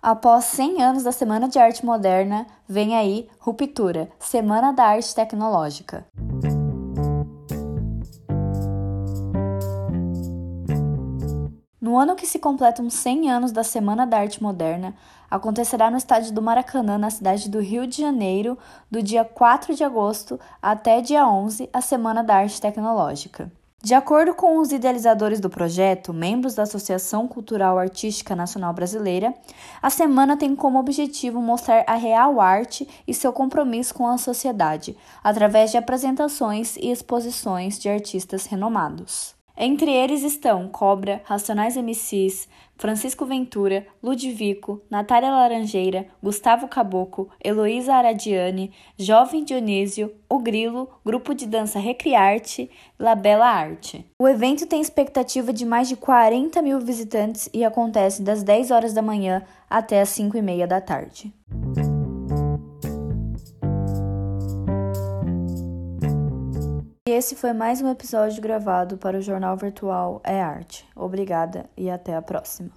Após 100 anos da Semana de Arte Moderna, vem aí Ruptura, Semana da Arte Tecnológica. No ano que se completam 100 anos da Semana da Arte Moderna, acontecerá no estádio do Maracanã, na cidade do Rio de Janeiro, do dia 4 de agosto até dia 11, a Semana da Arte Tecnológica. De acordo com os idealizadores do projeto, membros da Associação Cultural Artística Nacional Brasileira, a semana tem como objetivo mostrar a real arte e seu compromisso com a sociedade, através de apresentações e exposições de artistas renomados. Entre eles estão Cobra, Racionais MCs, Francisco Ventura, Ludvico, Natália Laranjeira, Gustavo Caboclo, Heloísa Aradiane, Jovem Dionísio, O Grilo, Grupo de Dança Recriarte, Labela Arte. O evento tem expectativa de mais de 40 mil visitantes e acontece das 10 horas da manhã até as 5 e meia da tarde. Esse foi mais um episódio gravado para o jornal virtual É Arte. Obrigada e até a próxima.